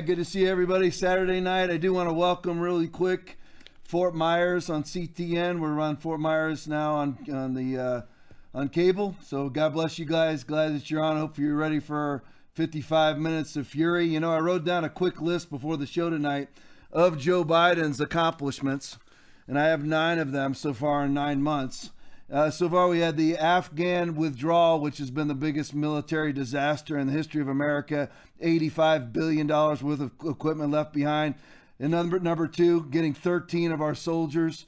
Good to see everybody. Saturday night, I do want to welcome really quick Fort Myers on CTN. We're on Fort Myers now on on the uh, on cable. So God bless you guys. Glad that you're on. Hope you're ready for 55 minutes of fury. You know, I wrote down a quick list before the show tonight of Joe Biden's accomplishments, and I have nine of them so far in nine months. Uh, so far, we had the Afghan withdrawal, which has been the biggest military disaster in the history of America. $85 billion worth of equipment left behind. And number, number two, getting 13 of our soldiers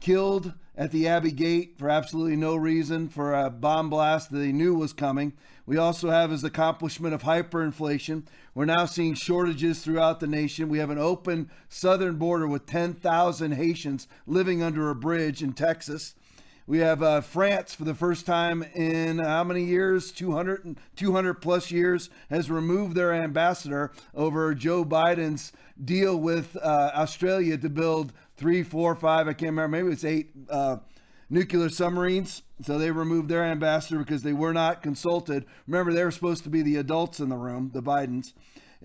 killed at the Abbey Gate for absolutely no reason for a bomb blast that they knew was coming. We also have his accomplishment of hyperinflation. We're now seeing shortages throughout the nation. We have an open southern border with 10,000 Haitians living under a bridge in Texas. We have uh, France for the first time in how many years? 200, 200 plus years has removed their ambassador over Joe Biden's deal with uh, Australia to build three, four, five, I can't remember, maybe it's eight uh, nuclear submarines. So they removed their ambassador because they were not consulted. Remember, they were supposed to be the adults in the room, the Bidens.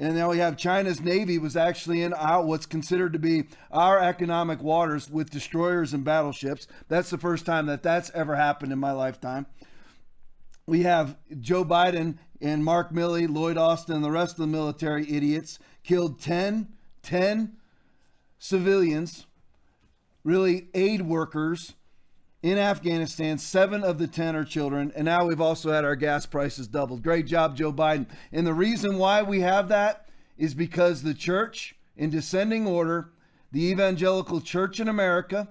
And now we have China's Navy was actually in our, what's considered to be our economic waters with destroyers and battleships. That's the first time that that's ever happened in my lifetime. We have Joe Biden and Mark Milley, Lloyd Austin, and the rest of the military idiots killed 10, 10 civilians, really aid workers in Afghanistan. Seven of the 10 are children. And now we've also had our gas prices doubled. Great job, Joe Biden. And the reason why we have that is because the church, in descending order, the evangelical church in America,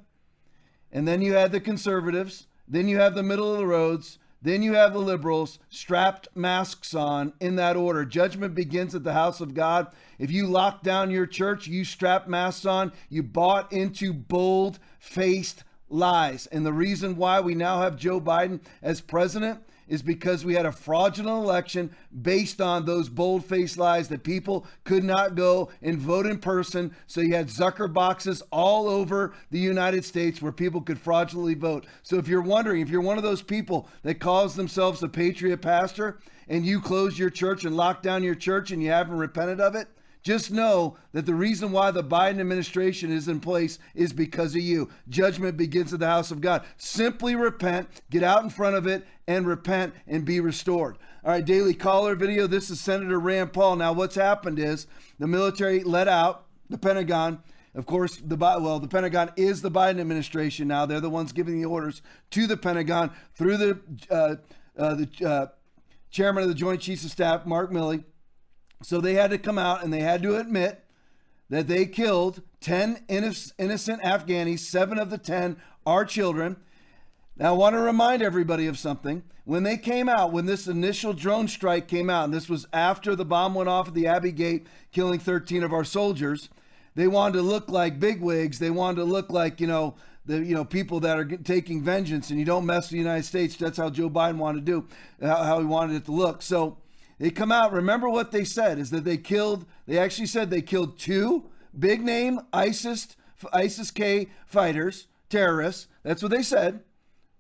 and then you had the conservatives, then you have the middle of the roads, then you have the liberals strapped masks on in that order. Judgment begins at the house of God. If you lock down your church, you strap masks on, you bought into bold faced lies. And the reason why we now have Joe Biden as president is because we had a fraudulent election based on those bold faced lies that people could not go and vote in person. So you had Zucker boxes all over the United States where people could fraudulently vote. So if you're wondering, if you're one of those people that calls themselves a patriot pastor and you close your church and lock down your church and you haven't repented of it, just know that the reason why the Biden administration is in place is because of you. Judgment begins at the house of God. Simply repent, get out in front of it, and repent and be restored. All right, daily caller video. This is Senator Rand Paul. Now, what's happened is the military let out the Pentagon. Of course, the well, the Pentagon is the Biden administration now. They're the ones giving the orders to the Pentagon through the uh, uh, the uh, chairman of the Joint Chiefs of Staff, Mark Milley. So they had to come out and they had to admit that they killed 10 innocent Afghanis. Seven of the 10 are children. Now, I want to remind everybody of something. When they came out, when this initial drone strike came out, and this was after the bomb went off at the Abbey Gate, killing 13 of our soldiers, they wanted to look like bigwigs. They wanted to look like, you know, the you know people that are taking vengeance, and you don't mess with the United States. That's how Joe Biden wanted to do, uh, how he wanted it to look. So they come out. Remember what they said is that they killed. They actually said they killed two big name ISIS ISIS K fighters, terrorists. That's what they said.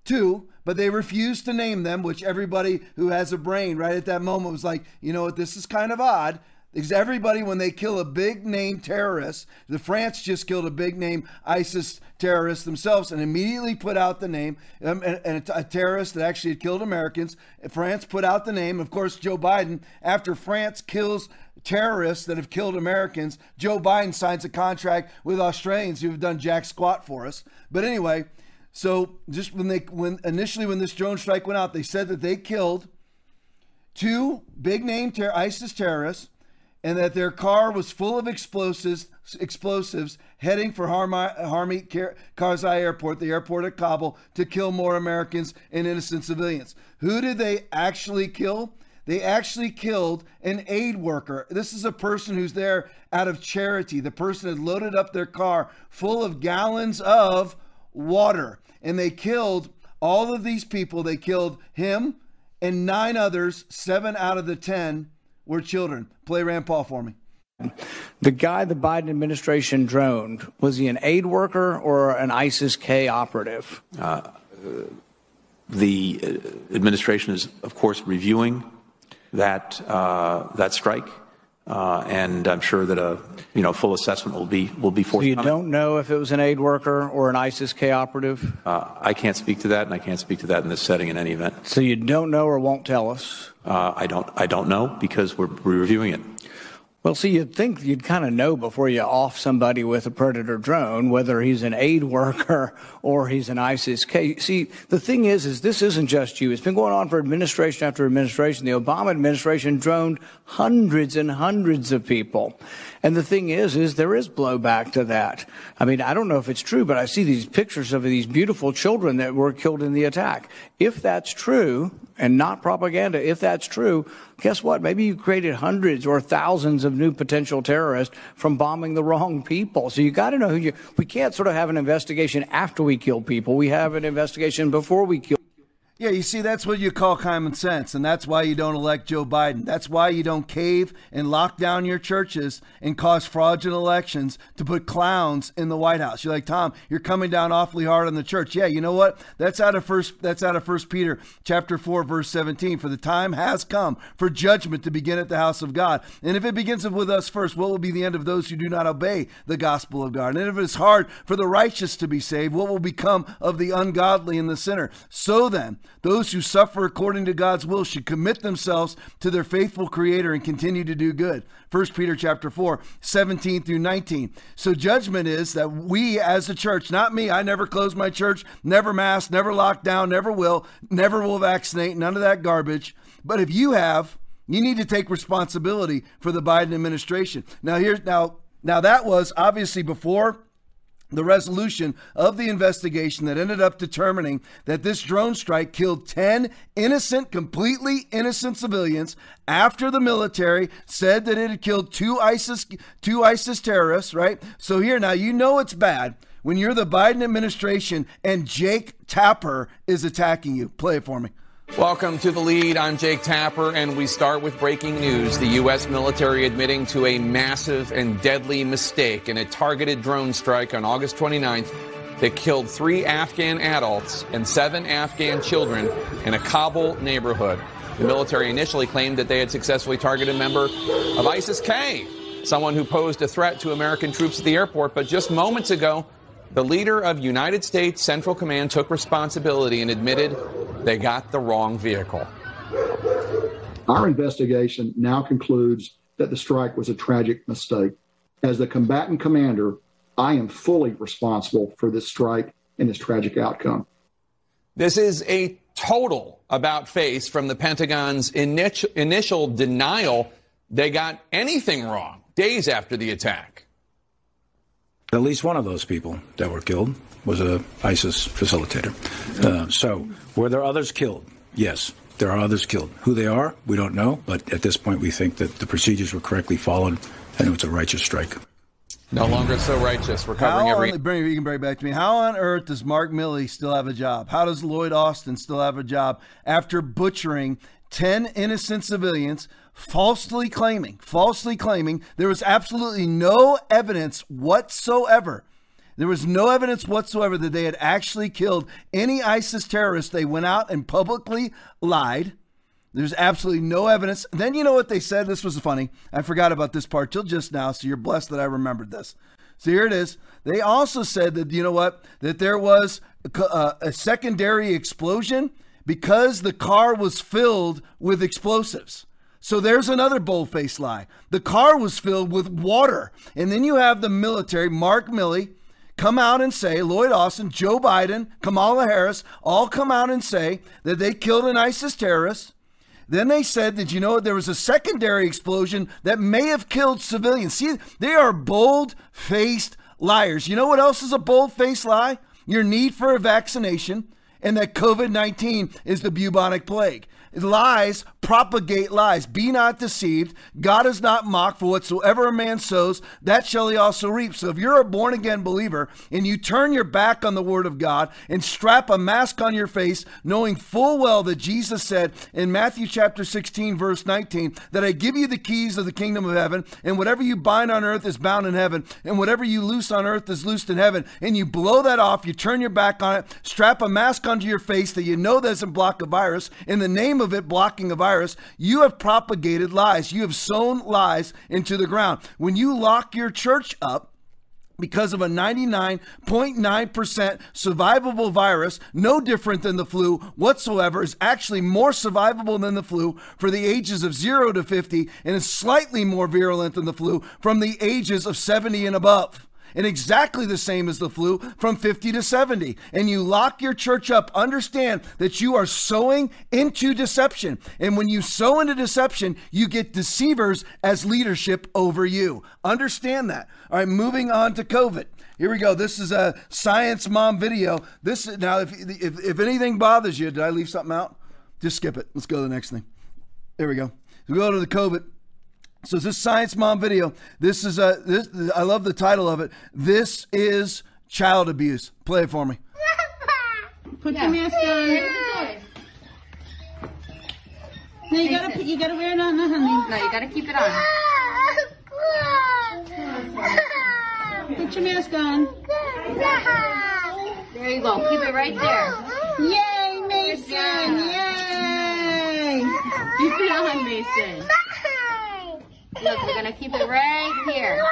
Two, but they refused to name them, which everybody who has a brain right at that moment was like, you know what, this is kind of odd. Because everybody, when they kill a big name terrorist, the France just killed a big name ISIS terrorist themselves and immediately put out the name, um, and, and a, a, terrorist that actually had killed Americans. France put out the name. Of course, Joe Biden, after France kills terrorists that have killed Americans, Joe Biden signs a contract with Australians who have done jack squat for us. But anyway, so just when they, when initially when this drone strike went out, they said that they killed two big name ter- ISIS terrorists and that their car was full of explosives explosives heading for Hamid Karzai Airport, the airport at Kabul, to kill more Americans and innocent civilians. Who did they actually kill? They actually killed an aid worker. This is a person who's there out of charity. The person had loaded up their car full of gallons of water, and they killed all of these people. They killed him and nine others, seven out of the 10 were children. Play Rand Paul for me. The guy the Biden administration droned, was he an aid worker or an ISIS K operative? Uh, the uh, administration is, of course, reviewing that, uh, that strike. Uh, and I'm sure that a you know full assessment will be will be forthcoming. So you don't know if it was an aid worker or an ISIS-K operative? Uh, I can't speak to that, and I can't speak to that in this setting in any event. So you don't know or won't tell us? Uh, I don't I don't know because we're, we're reviewing it. Well, see, you'd think you'd kind of know before you off somebody with a Predator drone whether he's an aid worker or he's an ISIS K. See, the thing is, is this isn't just you. It's been going on for administration after administration. The Obama administration droned hundreds and hundreds of people. And the thing is, is there is blowback to that. I mean, I don't know if it's true, but I see these pictures of these beautiful children that were killed in the attack. If that's true, and not propaganda, if that's true, guess what? Maybe you created hundreds or thousands of new potential terrorists from bombing the wrong people. So you got to know who you. We can't sort of have an investigation after we kill people. We have an investigation before we kill. Yeah, you see, that's what you call common sense, and that's why you don't elect Joe Biden. That's why you don't cave and lock down your churches and cause fraudulent elections to put clowns in the White House. You're like, Tom, you're coming down awfully hard on the church. Yeah, you know what? That's out of first. That's out of First Peter chapter four, verse seventeen. For the time has come for judgment to begin at the house of God, and if it begins with us first, what will be the end of those who do not obey the gospel of God? And if it's hard for the righteous to be saved, what will become of the ungodly and the sinner? So then those who suffer according to God's will should commit themselves to their faithful creator and continue to do good. 1 Peter chapter 4, 17 through 19. So judgment is that we as a church, not me, I never close my church, never mask, never lock down, never will, never will vaccinate, none of that garbage. But if you have, you need to take responsibility for the Biden administration. Now here's now now that was obviously before the resolution of the investigation that ended up determining that this drone strike killed 10 innocent, completely innocent civilians after the military said that it had killed two ISIS two ISIS terrorists, right? So here now you know it's bad when you're the Biden administration and Jake Tapper is attacking you. Play it for me. Welcome to the lead. I'm Jake Tapper, and we start with breaking news. The U.S. military admitting to a massive and deadly mistake in a targeted drone strike on August 29th that killed three Afghan adults and seven Afghan children in a Kabul neighborhood. The military initially claimed that they had successfully targeted a member of ISIS K, someone who posed a threat to American troops at the airport, but just moments ago, the leader of United States Central Command took responsibility and admitted they got the wrong vehicle. Our investigation now concludes that the strike was a tragic mistake. As the combatant commander, I am fully responsible for this strike and this tragic outcome. This is a total about face from the Pentagon's initial denial they got anything wrong days after the attack. At least one of those people that were killed was a ISIS facilitator. Uh, so, were there others killed? Yes, there are others killed. Who they are, we don't know. But at this point, we think that the procedures were correctly followed, and it was a righteous strike. No longer so righteous. We're covering How every. on, bring, you can bring it back to me. How on earth does Mark Milley still have a job? How does Lloyd Austin still have a job after butchering 10 innocent civilians, falsely claiming, falsely claiming there was absolutely no evidence whatsoever. There was no evidence whatsoever that they had actually killed any ISIS terrorists. They went out and publicly lied. There's absolutely no evidence. Then you know what they said? This was funny. I forgot about this part till just now, so you're blessed that I remembered this. So here it is. They also said that, you know what? That there was a, uh, a secondary explosion because the car was filled with explosives. So there's another bold faced lie. The car was filled with water. And then you have the military, Mark Milley, come out and say, Lloyd Austin, Joe Biden, Kamala Harris, all come out and say that they killed an ISIS terrorist. Then they said that, you know, there was a secondary explosion that may have killed civilians. See, they are bold faced liars. You know what else is a bold faced lie? Your need for a vaccination and that COVID 19 is the bubonic plague. Lies propagate lies. Be not deceived. God is not mocked, for whatsoever a man sows, that shall he also reap. So if you're a born again believer and you turn your back on the word of God and strap a mask on your face, knowing full well that Jesus said in Matthew chapter 16, verse 19, that I give you the keys of the kingdom of heaven, and whatever you bind on earth is bound in heaven, and whatever you loose on earth is loosed in heaven, and you blow that off, you turn your back on it, strap a mask onto your face that you know doesn't block a virus, in the name claim of it blocking a virus, you have propagated lies. You have sown lies into the ground. When you lock your church up, because of a 99.9% survivable virus, no different than the flu whatsoever, is actually more survivable than the flu for the ages of 0 to 50 and is slightly more virulent than the flu from the ages of 70 and above and exactly the same as the flu from 50 to 70. And you lock your church up, understand that you are sowing into deception. And when you sow into deception, you get deceivers as leadership over you. Understand that. All right, moving on to COVID. Here we go. This is a science mom video. This is now, if, if, if anything bothers you, did I leave something out? Just skip it. Let's go to the next thing. There we go. We go to the COVID. So this Science Mom video. This is a this. I love the title of it. This is child abuse. Play it for me. Put your mask on. No, you gotta put, you gotta wear it on, honey. No, you gotta keep it on. Put your mask on. There you go. Keep it right there. Yay, Mason! Yay! Keep it on, Mason. Look, we're gonna keep it right here.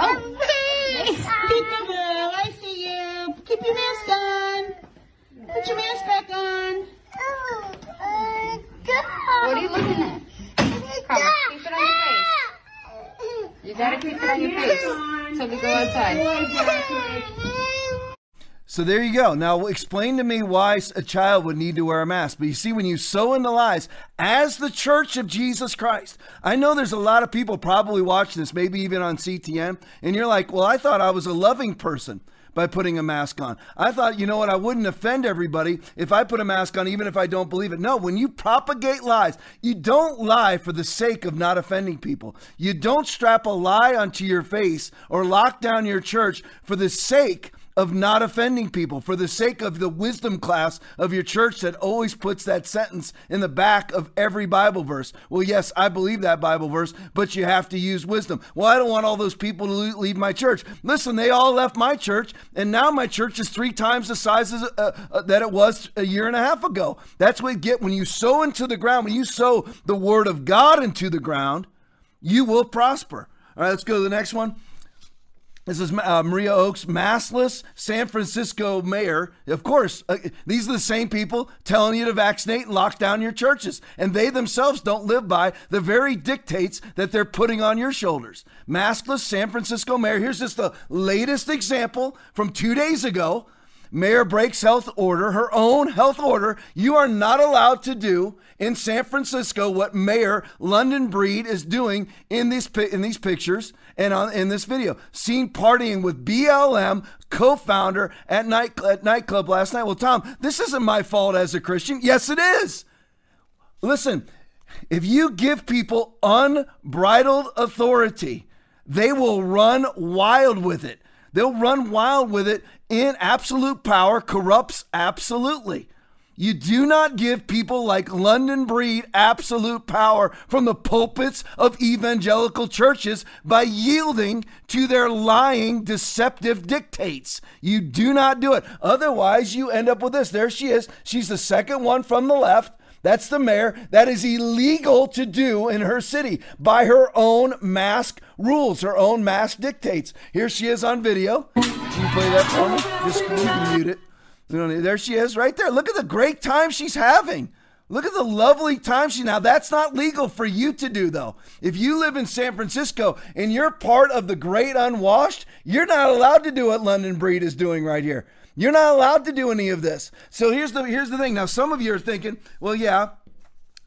Oh, Peekaboo, I see you. Keep your mask on. Put your mask back on. what are you looking at? Come, keep it on your face. You gotta keep it on your face so we go outside. So there you go. Now explain to me why a child would need to wear a mask. But you see, when you sow into lies, as the church of Jesus Christ, I know there's a lot of people probably watching this, maybe even on CTN, and you're like, well, I thought I was a loving person by putting a mask on. I thought, you know what, I wouldn't offend everybody if I put a mask on, even if I don't believe it. No, when you propagate lies, you don't lie for the sake of not offending people. You don't strap a lie onto your face or lock down your church for the sake of not offending people for the sake of the wisdom class of your church that always puts that sentence in the back of every Bible verse. Well, yes, I believe that Bible verse, but you have to use wisdom. Well, I don't want all those people to leave my church. Listen, they all left my church, and now my church is three times the size as, uh, uh, that it was a year and a half ago. That's what you get when you sow into the ground, when you sow the word of God into the ground, you will prosper. All right, let's go to the next one. This is uh, Maria Oakes, maskless San Francisco mayor. Of course, uh, these are the same people telling you to vaccinate and lock down your churches. And they themselves don't live by the very dictates that they're putting on your shoulders. Maskless San Francisco mayor. Here's just the latest example from two days ago. Mayor breaks health order, her own health order. You are not allowed to do in San Francisco what Mayor London Breed is doing in these in these pictures and on in this video. Seen partying with BLM co-founder at night at nightclub last night. Well, Tom, this isn't my fault as a Christian. Yes, it is. Listen, if you give people unbridled authority, they will run wild with it. They'll run wild with it in absolute power, corrupts absolutely. You do not give people like London Breed absolute power from the pulpits of evangelical churches by yielding to their lying, deceptive dictates. You do not do it. Otherwise, you end up with this. There she is. She's the second one from the left. That's the mayor. That is illegal to do in her city by her own mask rules, her own mask dictates. Here she is on video. Can you play that for me? Just mute it. There she is right there. Look at the great time she's having. Look at the lovely time she now. That's not legal for you to do though. If you live in San Francisco and you're part of the great unwashed, you're not allowed to do what London Breed is doing right here. You're not allowed to do any of this. So here's the here's the thing. Now some of you are thinking, well, yeah,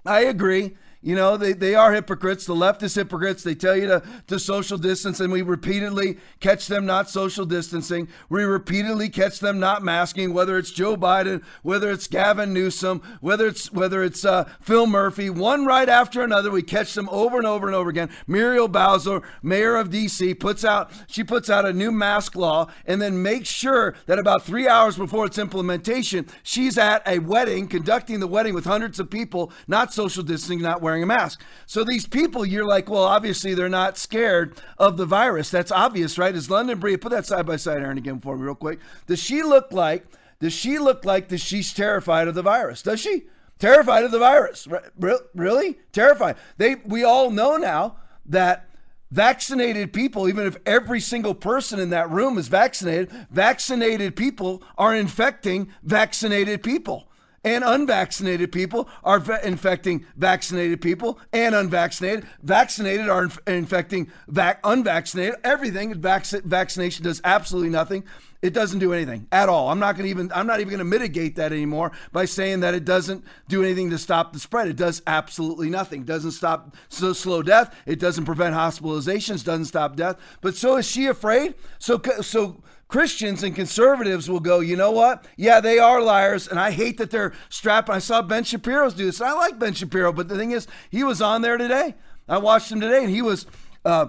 I agree. You know, they, they are hypocrites. The left is hypocrites. They tell you to, to social distance, and we repeatedly catch them not social distancing. We repeatedly catch them not masking, whether it's Joe Biden, whether it's Gavin Newsom, whether it's whether it's uh, Phil Murphy, one right after another. We catch them over and over and over again. Muriel Bowser, mayor of D.C., puts out she puts out a new mask law, and then makes sure that about three hours before its implementation, she's at a wedding, conducting the wedding with hundreds of people, not social distancing, not wearing wearing a mask. So these people, you're like, well, obviously they're not scared of the virus. That's obvious, right? Is London Breed, put that side by side, Aaron, again for me, real quick. Does she look like, does she look like that she's terrified of the virus? Does she? Terrified of the virus. Re- Really? Terrified. They, we all know now that vaccinated people, even if every single person in that room is vaccinated, vaccinated people are infecting vaccinated people. And unvaccinated people are infecting vaccinated people and unvaccinated. Vaccinated are inf- infecting vac- unvaccinated. Everything vac- vaccination does absolutely nothing. It doesn't do anything at all. I'm not going to even I'm not even going to mitigate that anymore by saying that it doesn't do anything to stop the spread. It does absolutely nothing. It doesn't stop so slow death. It doesn't prevent hospitalizations. Doesn't stop death. But so is she afraid? So so Christians and conservatives will go, you know what? Yeah, they are liars, and I hate that they're strapping. I saw Ben Shapiro's do this. And I like Ben Shapiro, but the thing is, he was on there today. I watched him today, and he was uh,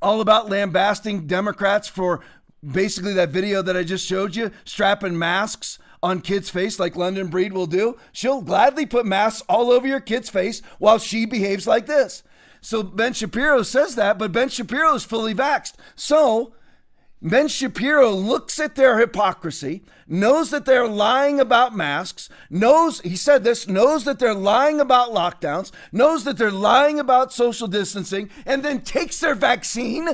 all about lambasting Democrats for basically that video that I just showed you, strapping masks on kids' face like London Breed will do. She'll gladly put masks all over your kid's face while she behaves like this. So Ben Shapiro says that, but Ben Shapiro is fully vaxxed. So Ben Shapiro looks at their hypocrisy, knows that they're lying about masks, knows, he said this, knows that they're lying about lockdowns, knows that they're lying about social distancing, and then takes their vaccine.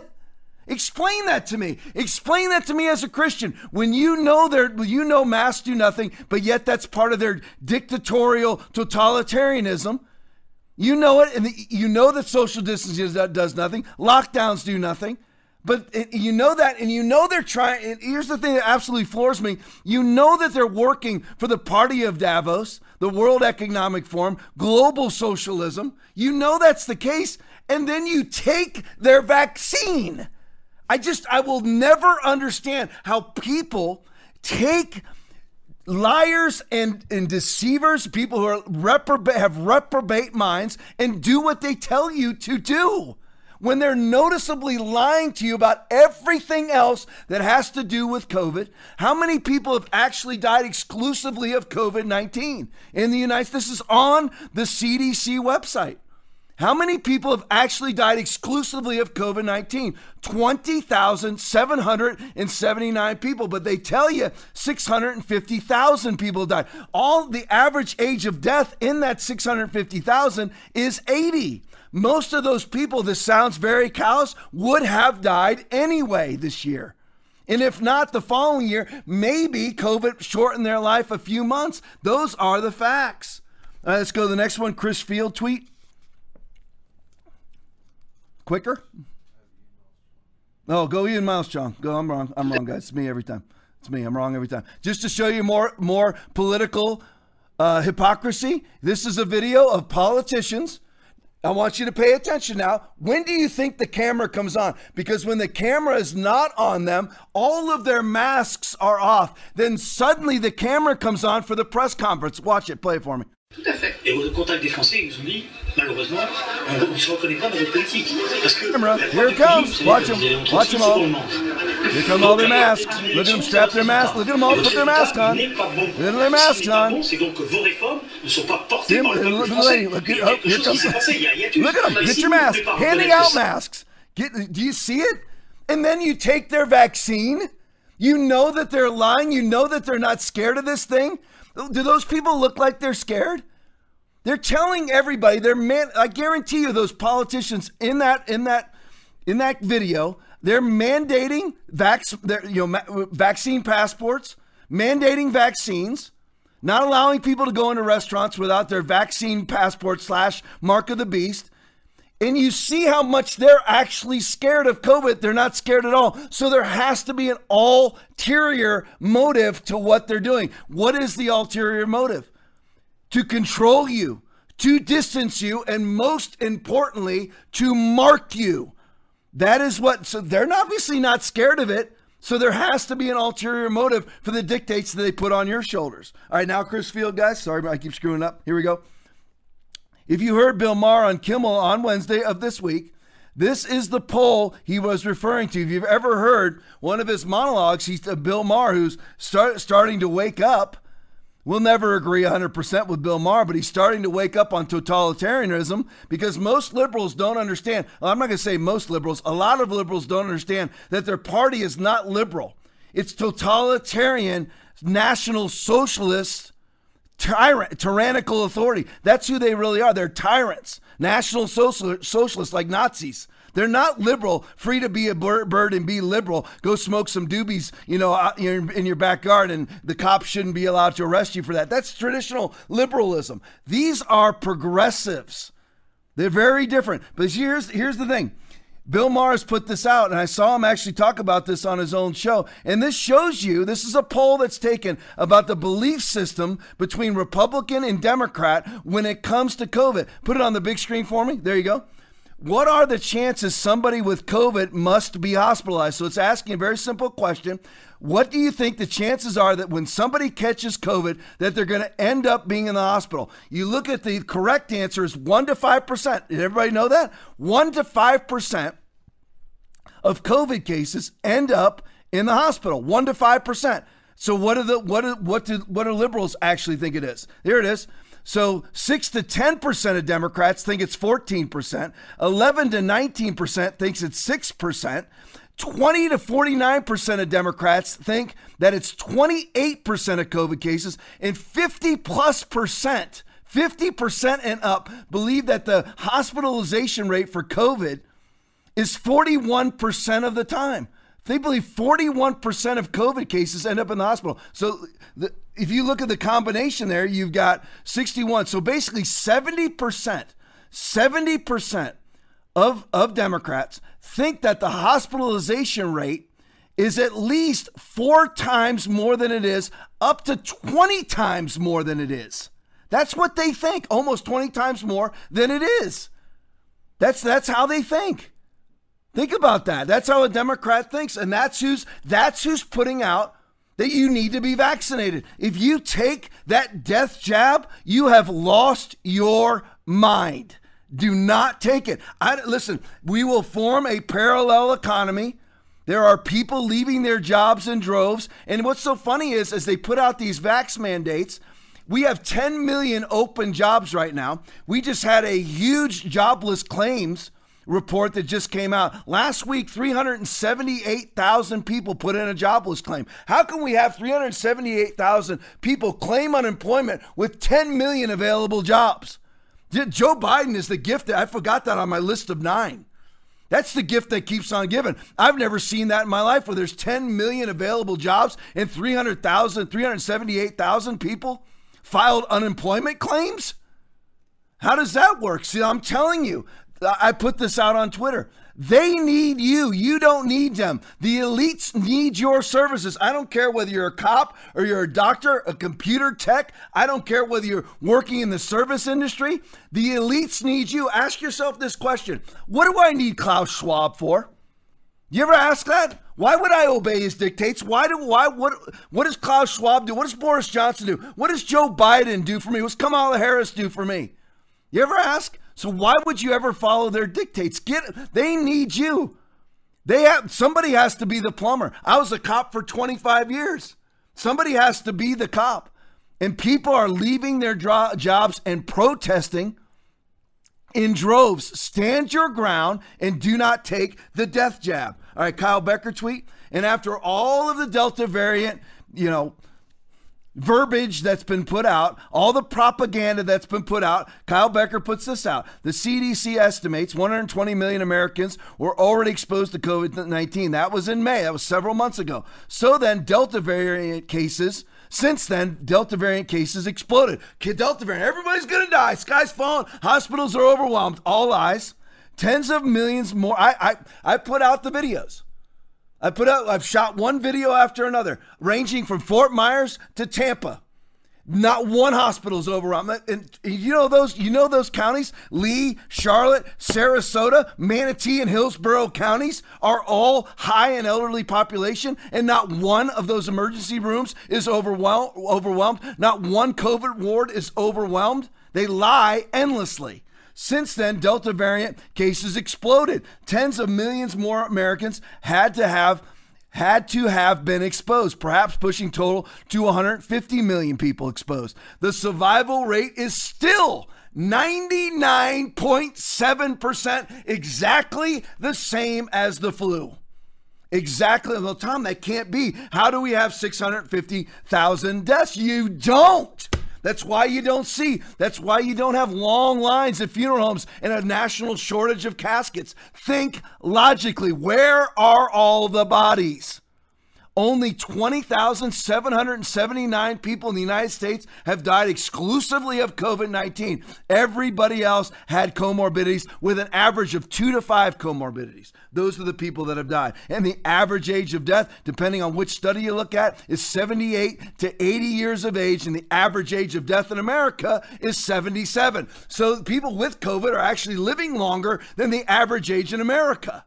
Explain that to me. Explain that to me as a Christian. When you know they're, you know masks do nothing, but yet that's part of their dictatorial totalitarianism. You know it, and you know that social distancing does nothing. Lockdowns do nothing. But you know that, and you know they're trying. Here's the thing that absolutely floors me: you know that they're working for the party of Davos, the World Economic Forum, global socialism. You know that's the case, and then you take their vaccine. I just, I will never understand how people take liars and, and deceivers, people who are have reprobate minds, and do what they tell you to do when they're noticeably lying to you about everything else that has to do with COVID. How many people have actually died exclusively of COVID 19 in the United States? This is on the CDC website. How many people have actually died exclusively of COVID 19? 20,779 people, but they tell you 650,000 people died. All the average age of death in that 650,000 is 80. Most of those people, this sounds very callous, would have died anyway this year. And if not the following year, maybe COVID shortened their life a few months. Those are the facts. Right, let's go to the next one. Chris Field tweet. Quicker? Oh, go Ian Mouse, John. Go. I'm wrong. I'm wrong, guys. It's me every time. It's me. I'm wrong every time. Just to show you more more political uh, hypocrisy. This is a video of politicians. I want you to pay attention now. When do you think the camera comes on? Because when the camera is not on them, all of their masks are off. Then suddenly the camera comes on for the press conference. Watch it. Play it for me. Tout à fait. Et au contact des Français, ils nous ont dit, malheureusement, on ne se reconnaît pas dans votre politique. Parce que Camera, here it comes. Watch them. Watch them all. Here come all their masks. Look at them strap their masks. Look at them all put their mask on. Look at their masks on. C'est donc que vos réformes ne sont pas portées par le Look peuple at the lady. français. Look at oh, here comes. qui s'est passé. Il y a- il y a une- Look at them. Ici, Get your vous mask. Handing out masks. Get. Do you see it? And then you take their vaccine. You know that they're lying. You know that they're not scared of this thing. Do those people look like they're scared? They're telling everybody. They're man. I guarantee you, those politicians in that in that in that video, they're mandating vac- you know, vaccine passports, mandating vaccines, not allowing people to go into restaurants without their vaccine passport slash mark of the beast. And you see how much they're actually scared of COVID. They're not scared at all. So there has to be an ulterior motive to what they're doing. What is the ulterior motive? to control you, to distance you, and most importantly, to mark you. That is what, so they're obviously not scared of it. So there has to be an ulterior motive for the dictates that they put on your shoulders. All right, now Chris Field, guys. Sorry, I keep screwing up. Here we go. If you heard Bill Maher on Kimmel on Wednesday of this week, this is the poll he was referring to. If you've ever heard one of his monologues, he's uh, Bill Maher, who's start, starting to wake up We'll never agree 100% with Bill Maher, but he's starting to wake up on totalitarianism because most liberals don't understand. Well, I'm not going to say most liberals, a lot of liberals don't understand that their party is not liberal. It's totalitarian, national socialist, tyrant, tyrannical authority. That's who they really are. They're tyrants, national social, socialists like Nazis. They're not liberal, free to be a bird and be liberal. Go smoke some doobies, you know, in your backyard, and the cops shouldn't be allowed to arrest you for that. That's traditional liberalism. These are progressives. They're very different. But here's here's the thing. Bill Maher's put this out, and I saw him actually talk about this on his own show. And this shows you this is a poll that's taken about the belief system between Republican and Democrat when it comes to COVID. Put it on the big screen for me. There you go. What are the chances somebody with COVID must be hospitalized? So it's asking a very simple question. What do you think the chances are that when somebody catches COVID that they're going to end up being in the hospital? You look at the correct answer is 1 to 5%. Did everybody know that? 1 to 5% of COVID cases end up in the hospital. 1 to 5%. So what are the what are, what do what do liberals actually think it is? Here it is. So 6 to 10% of Democrats think it's 14%, 11 to 19% thinks it's 6%. 20 to 49% of Democrats think that it's 28% of COVID cases, and 50 plus percent, 50% and up, believe that the hospitalization rate for COVID is 41% of the time. They believe 41% of COVID cases end up in the hospital. So the, if you look at the combination there, you've got 61. So basically 70%, 70% of, of Democrats think that the hospitalization rate is at least four times more than it is, up to 20 times more than it is. That's what they think, almost 20 times more than it is. That's that's how they think. Think about that. That's how a Democrat thinks, and that's who's that's who's putting out that you need to be vaccinated. If you take that death jab, you have lost your mind. Do not take it. I, listen, we will form a parallel economy. There are people leaving their jobs in droves. And what's so funny is, as they put out these vax mandates, we have 10 million open jobs right now. We just had a huge jobless claims report that just came out. Last week, 378,000 people put in a jobless claim. How can we have 378,000 people claim unemployment with 10 million available jobs? Joe Biden is the gift that I forgot that on my list of nine. That's the gift that keeps on giving. I've never seen that in my life where there's 10 million available jobs and 300,000, 378,000 people filed unemployment claims. How does that work? See, I'm telling you, I put this out on Twitter. They need you. You don't need them. The elites need your services. I don't care whether you're a cop or you're a doctor, a computer tech. I don't care whether you're working in the service industry. The elites need you. Ask yourself this question What do I need Klaus Schwab for? You ever ask that? Why would I obey his dictates? Why do why what what does Klaus Schwab do? What does Boris Johnson do? What does Joe Biden do for me? What's Kamala Harris do for me? You ever ask? So why would you ever follow their dictates? Get they need you. They have somebody has to be the plumber. I was a cop for 25 years. Somebody has to be the cop. And people are leaving their jobs and protesting in droves. Stand your ground and do not take the death jab. All right, Kyle Becker tweet. And after all of the Delta variant, you know, verbiage that's been put out, all the propaganda that's been put out. Kyle Becker puts this out. The CDC estimates 120 million Americans were already exposed to COVID 19. That was in May, that was several months ago. So then, Delta variant cases. Since then, Delta variant cases exploded. Delta variant, everybody's gonna die. Sky's falling. Hospitals are overwhelmed. All lies. Tens of millions more. I I, I put out the videos. I put out, I've shot one video after another, ranging from Fort Myers to Tampa. Not one hospital is overwhelmed. And you know those, you know those counties, Lee, Charlotte, Sarasota, Manatee, and Hillsborough counties are all high in elderly population, and not one of those emergency rooms is overwhelmed. Overwhelmed. Not one COVID ward is overwhelmed. They lie endlessly. Since then, Delta variant cases exploded. Tens of millions more Americans had to have had to have been exposed, perhaps pushing total to 150 million people exposed. The survival rate is still 99.7%, exactly the same as the flu. Exactly. Well, Tom, that can't be. How do we have 650,000 deaths? You don't. That's why you don't see. That's why you don't have long lines at funeral homes and a national shortage of caskets. Think logically. Where are all the bodies? Only 20,779 people in the United States have died exclusively of COVID 19. Everybody else had comorbidities with an average of two to five comorbidities. Those are the people that have died. And the average age of death, depending on which study you look at, is 78 to 80 years of age. And the average age of death in America is 77. So people with COVID are actually living longer than the average age in America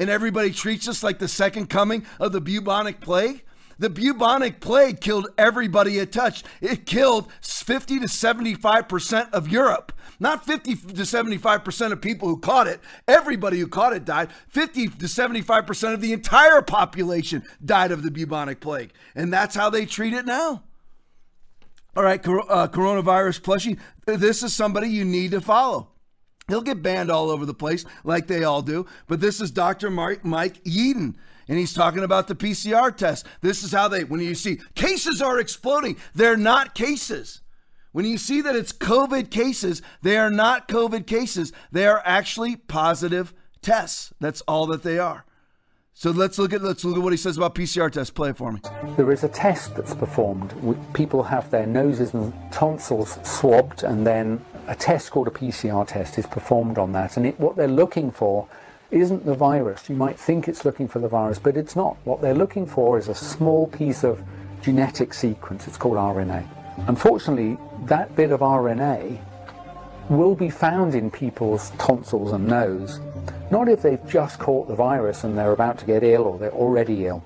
and everybody treats us like the second coming of the bubonic plague? The bubonic plague killed everybody it touched. It killed 50 to 75% of Europe. Not 50 to 75% of people who caught it. Everybody who caught it died. 50 to 75% of the entire population died of the bubonic plague. And that's how they treat it now. All right, uh, coronavirus plushie. This is somebody you need to follow. He'll get banned all over the place like they all do. But this is Dr. Mike, Yeadon. And he's talking about the PCR test. This is how they, when you see cases are exploding, they're not cases. When you see that it's COVID cases, they are not COVID cases. They are actually positive tests. That's all that they are. So let's look at let's look at what he says about PCR tests. Play it for me. There is a test that's performed. People have their noses and tonsils swabbed, and then a test called a PCR test is performed on that. And it, what they're looking for isn't the virus. You might think it's looking for the virus, but it's not. What they're looking for is a small piece of genetic sequence. It's called RNA. Unfortunately, that bit of RNA will be found in people's tonsils and nose not if they've just caught the virus and they're about to get ill or they're already ill.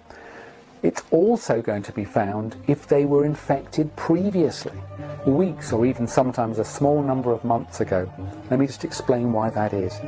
It's also going to be found if they were infected previously, weeks or even sometimes a small number of months ago. Let me just explain why that is.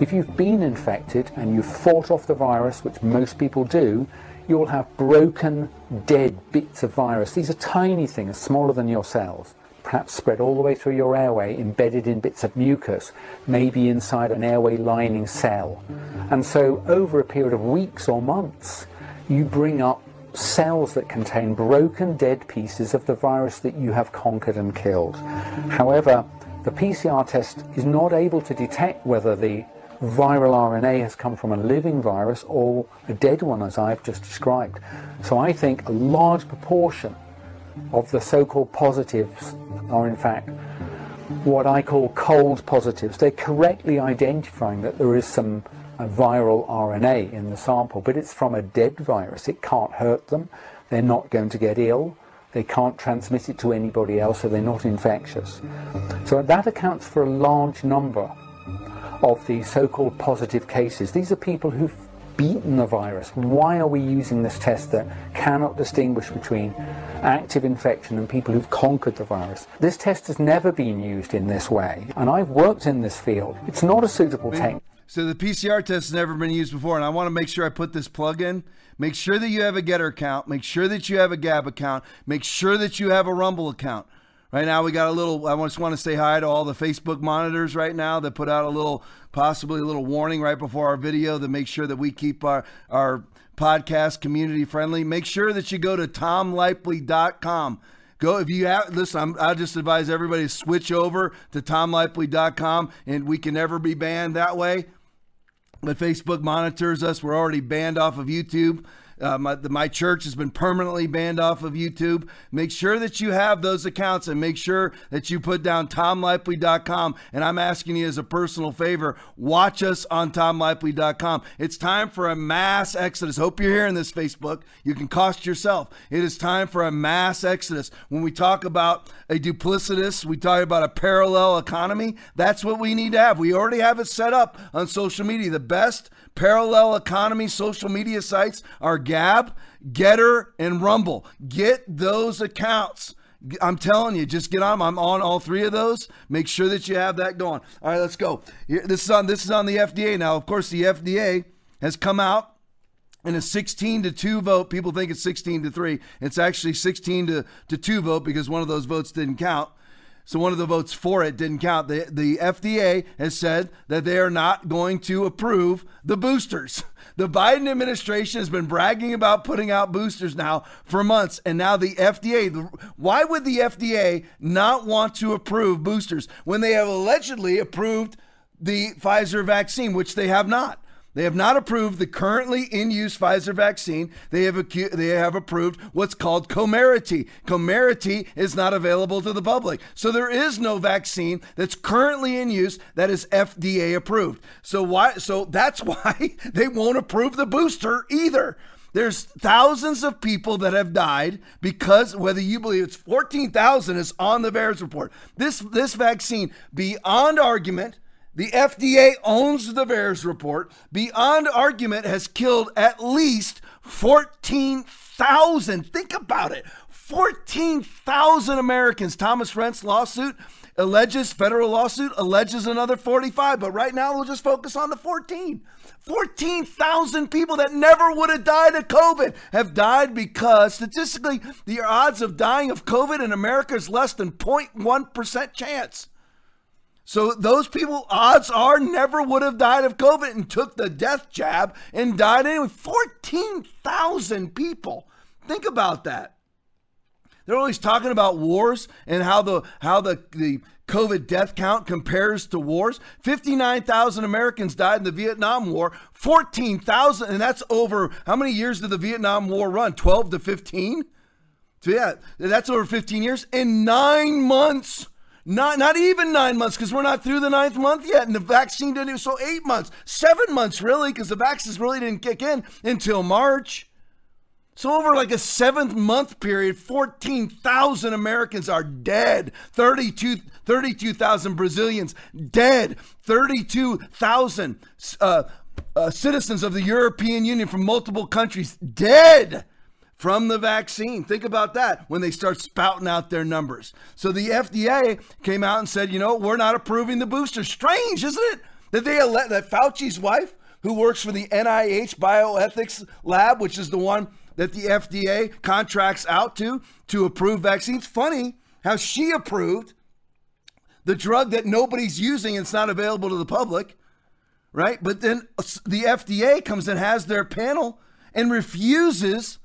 If you've been infected and you've fought off the virus, which most people do, you'll have broken, dead bits of virus. These are tiny things, smaller than your cells perhaps spread all the way through your airway, embedded in bits of mucus, maybe inside an airway lining cell. And so, over a period of weeks or months, you bring up cells that contain broken, dead pieces of the virus that you have conquered and killed. However, the PCR test is not able to detect whether the viral RNA has come from a living virus or a dead one, as I've just described. So I think a large proportion of the so-called positives are in fact what I call cold positives. They're correctly identifying that there is some viral RNA in the sample, but it's from a dead virus. It can't hurt them. They're not going to get ill. They can't transmit it to anybody else, so they're not infectious. So that accounts for a large number of the so-called positive cases. These are people who've beaten the virus. Why are we using this test that cannot distinguish between active infection and people who've conquered the virus? This test has never been used in this way, and I've worked in this field. It's not a suitable technique. So the PCR test has never been used before, and I want to make sure I put this plug in. Make sure that you have a Gettr account. Make sure that you have a Gab account. Make sure that you have a Rumble account. Right now, we got a little. I just want to say hi to all the Facebook monitors right now that put out a little, possibly a little warning right before our video to make sure that we keep our our podcast community friendly. Make sure that you go to tomlaipply.com. Go if you have listen. I'm, I just advise everybody to switch over to tomlaipply.com, and we can never be banned that way. But Facebook monitors us. We're already banned off of YouTube. Uh, my, the, my church has been permanently banned off of YouTube. Make sure that you have those accounts and make sure that you put down tomlaipply.com. And I'm asking you as a personal favor, watch us on tomlaipply.com. It's time for a mass exodus. Hope you're hearing this, Facebook. You can cost yourself. It is time for a mass exodus. When we talk about a duplicitous, we talk about a parallel economy. That's what we need to have. We already have it set up on social media. The best parallel economy social media sites are Gab, Gettr, and Rumble. Get those accounts. I'm telling you, just get on. I'm on all three of those. Make sure that you have that going. All right, let's go. This is on this is on the FDA now. Of course, the FDA has come out in a 16 to 2 vote. People think it's 16 to 3. It's actually 16 to, to 2 vote because one of those votes didn't count. So one of the votes for it didn't count. The, the FDA has said that they are not going to approve the boosters. The Biden administration has been bragging about putting out boosters now for months. And now the FDA, why would the FDA not want to approve boosters when they have allegedly approved the Pfizer vaccine, which they have not? They have not approved the currently in use Pfizer vaccine. They have acu- they have approved what's called Comirnaty. Comirnaty is not available to the public. So there is no vaccine that's currently in use that is FDA approved. So why so that's why they won't approve the booster either. There's thousands of people that have died because whether you believe it's 14,000 is on the VAERS report. This this vaccine beyond argument the FDA owns the VAERS report. Beyond argument has killed at least 14,000. Think about it 14,000 Americans. Thomas Renz's lawsuit alleges, federal lawsuit alleges another 45, but right now we'll just focus on the 14. 14,000 people that never would have died of COVID have died because statistically, the odds of dying of COVID in America is less than 0.1% chance. So those people, odds are, never would have died of COVID and took the death jab and died anyway. 14,000 people. Think about that. They're always talking about wars and how the how the, the COVID death count compares to wars. 59,000 Americans died in the Vietnam War. 14,000, and that's over how many years did the Vietnam War run? 12 to 15? So yeah, that's over 15 years. In nine months, not not even nine months because we're not through the ninth month yet, and the vaccine didn't. So eight months, seven months really, because the vaccines really didn't kick in until March. So over like a seventh month period, 14,000 Americans are dead. 32 32,000 Brazilians dead. 32,000 uh, uh, citizens of the European Union from multiple countries dead from the vaccine. Think about that when they start spouting out their numbers. So the FDA came out and said, you know, we're not approving the booster. Strange, isn't it? That they ele- that Fauci's wife, who works for the NIH bioethics lab, which is the one that the FDA contracts out to to approve vaccines. Funny how she approved the drug that nobody's using and it's not available to the public, right? But then the FDA comes and has their panel and refuses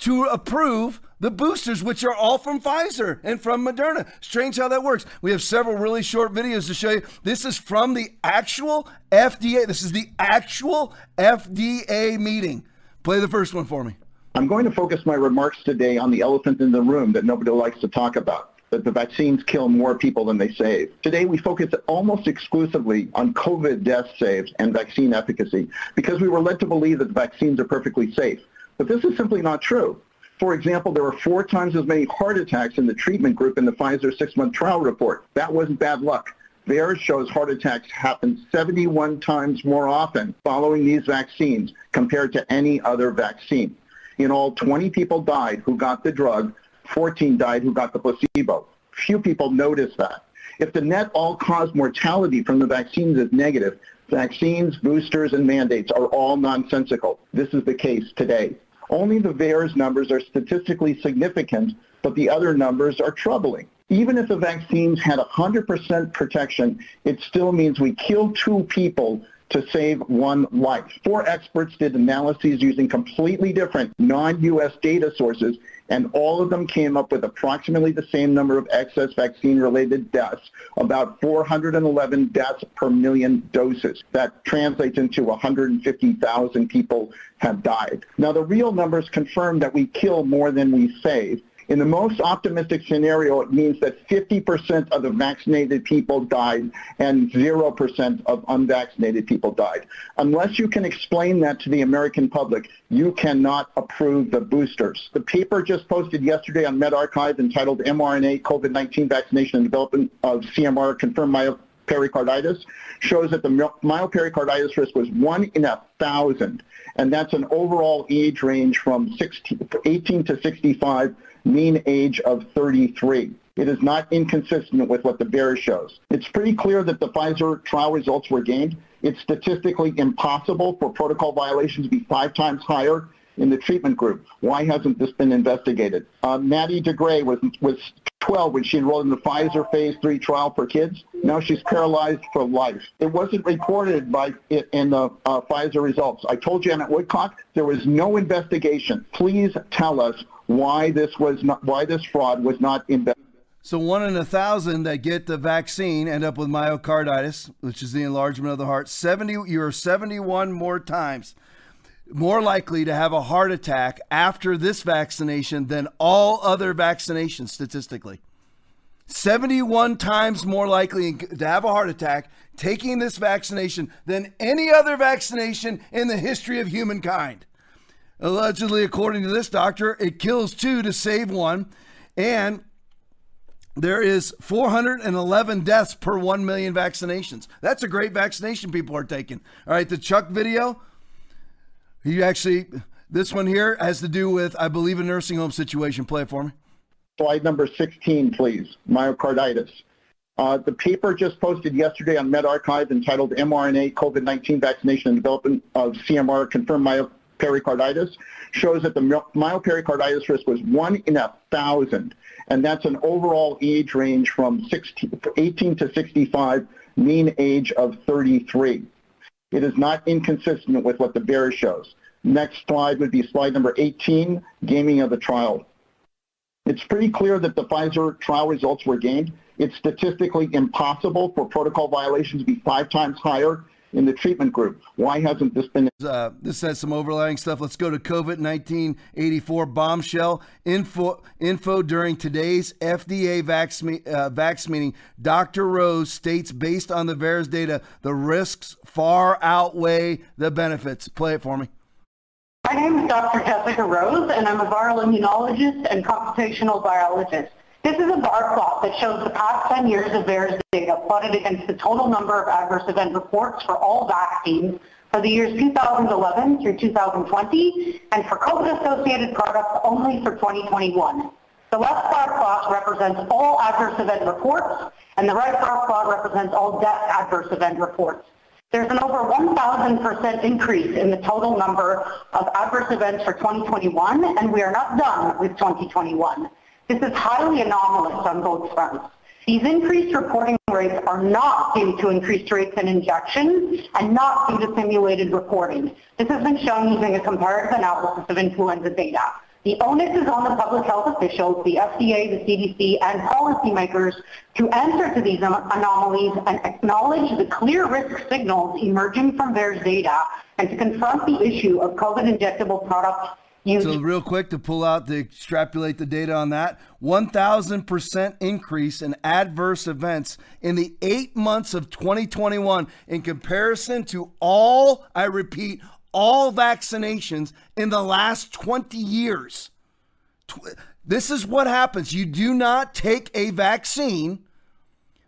to approve the boosters, which are all from Pfizer and from Moderna. Strange how that works. We have several really short videos to show you. This is from the actual FDA. This is the actual FDA meeting. Play the first one for me. I'm going to focus my remarks today on the elephant in the room that nobody likes to talk about. That the vaccines kill more people than they save. Today we focus almost exclusively on COVID death saves and vaccine efficacy because we were led to believe that the vaccines are perfectly safe. But this is simply not true. For example, there were four times as many heart attacks in the treatment group in the Pfizer six-month trial report. That wasn't bad luck. VAERS shows heart attacks happen 71 times more often following these vaccines compared to any other vaccine. In all, 20 people died who got the drug, 14 died who got the placebo. Few people notice that. If the net all-cause mortality from the vaccines is negative, vaccines, boosters, and mandates are all nonsensical. This is the case today. Only the VAERS numbers are statistically significant, but the other numbers are troubling. Even if the vaccines had 100% protection, it still means we kill two people to save one life. Four experts did analyses using completely different non-U.S. data sources and all of them came up with approximately the same number of excess vaccine-related deaths, about 411 deaths per million doses. That translates into 150,000 people have died. Now, the real numbers confirm that we kill more than we save, in the most optimistic scenario, it means that 50% of the vaccinated people died and 0% of unvaccinated people died. Unless you can explain that to the American public, you cannot approve the boosters. The paper just posted yesterday on medRxiv entitled mRNA COVID-19 Vaccination and Development of CMR Confirmed myopericarditis shows that the myopericarditis risk was one in a thousand, and that's an overall age range from 16, 18 to 65, mean age of 33. It is not inconsistent with what the VAERS shows. It's pretty clear that the Pfizer trial results were gained. It's statistically impossible for protocol violations to be five times higher in the treatment group. Why hasn't this been investigated? Uh, Maddie de Garay was, was 12 when she enrolled in the Pfizer phase three trial for kids. Now she's paralyzed for life. It wasn't reported by it in the uh, Pfizer results. I told Janet Woodcock there was no investigation. Please tell us why this was not, why this fraud was not investigated. So one in a thousand that get the vaccine end up with myocarditis, which is the enlargement of the heart. 70 you're 71 more times more likely to have a heart attack after this vaccination than all other vaccinations statistically. 71 times more likely to have a heart attack taking this vaccination than any other vaccination in the history of humankind. Allegedly, according to this doctor, it kills two to save one. And there is 411 deaths per 1 million vaccinations. That's a great vaccination people are taking. All right, the Chuck video he actually, this one here has to do with, I believe, a nursing home situation. Play it for me. Slide number 16, please. Myocarditis. Uh, the paper just posted yesterday on medRxiv entitled mRNA COVID-19 Vaccination and Development of CMR Confirmed Myopericarditis shows that the myopericarditis risk was one in a thousand. And that's an overall age range from 16, 18 to 65, mean age of 33. It is not inconsistent with what the VAERS shows. Next slide would be slide number 18, gaming of the trial. It's pretty clear that the Pfizer trial results were gained. It's statistically impossible for protocol violations to be five times higher in the treatment group. Why hasn't this been? Uh, this has some overlying stuff. Let's go to COVID 1984 bombshell info. Info during today's FDA vax, uh, vax meeting. Dr. Rose states, based on the VAERS data, the risks far outweigh the benefits. Play it for me. My name is Dr. Jessica Rose, and I'm a viral immunologist and computational biologist. This is a bar plot that shows the past 10 years of VAERS data plotted against the total number of adverse event reports for all vaccines for the years 2011 through 2020 and for COVID-associated products only for 2021. The left bar plot represents all adverse event reports and the right bar plot represents all death adverse event reports. There's an over 1,000% increase in the total number of adverse events for 2021 and we are not done with 2021. This is highly anomalous on both fronts. These increased reporting rates are not due to increased rates in injections and not due to simulated reporting. This has been shown using a comparative analysis of influenza data. The onus is on the public health officials, the FDA, the CDC, and policymakers to answer to these anomalies and acknowledge the clear risk signals emerging from VAERS data and to confront the issue of COVID injectable products so real quick to pull out to extrapolate the data on that, 1,000% increase in adverse events in the eight months of 2021 in comparison to all, I repeat, all vaccinations in the last 20 years. This is what happens. You do not take a vaccine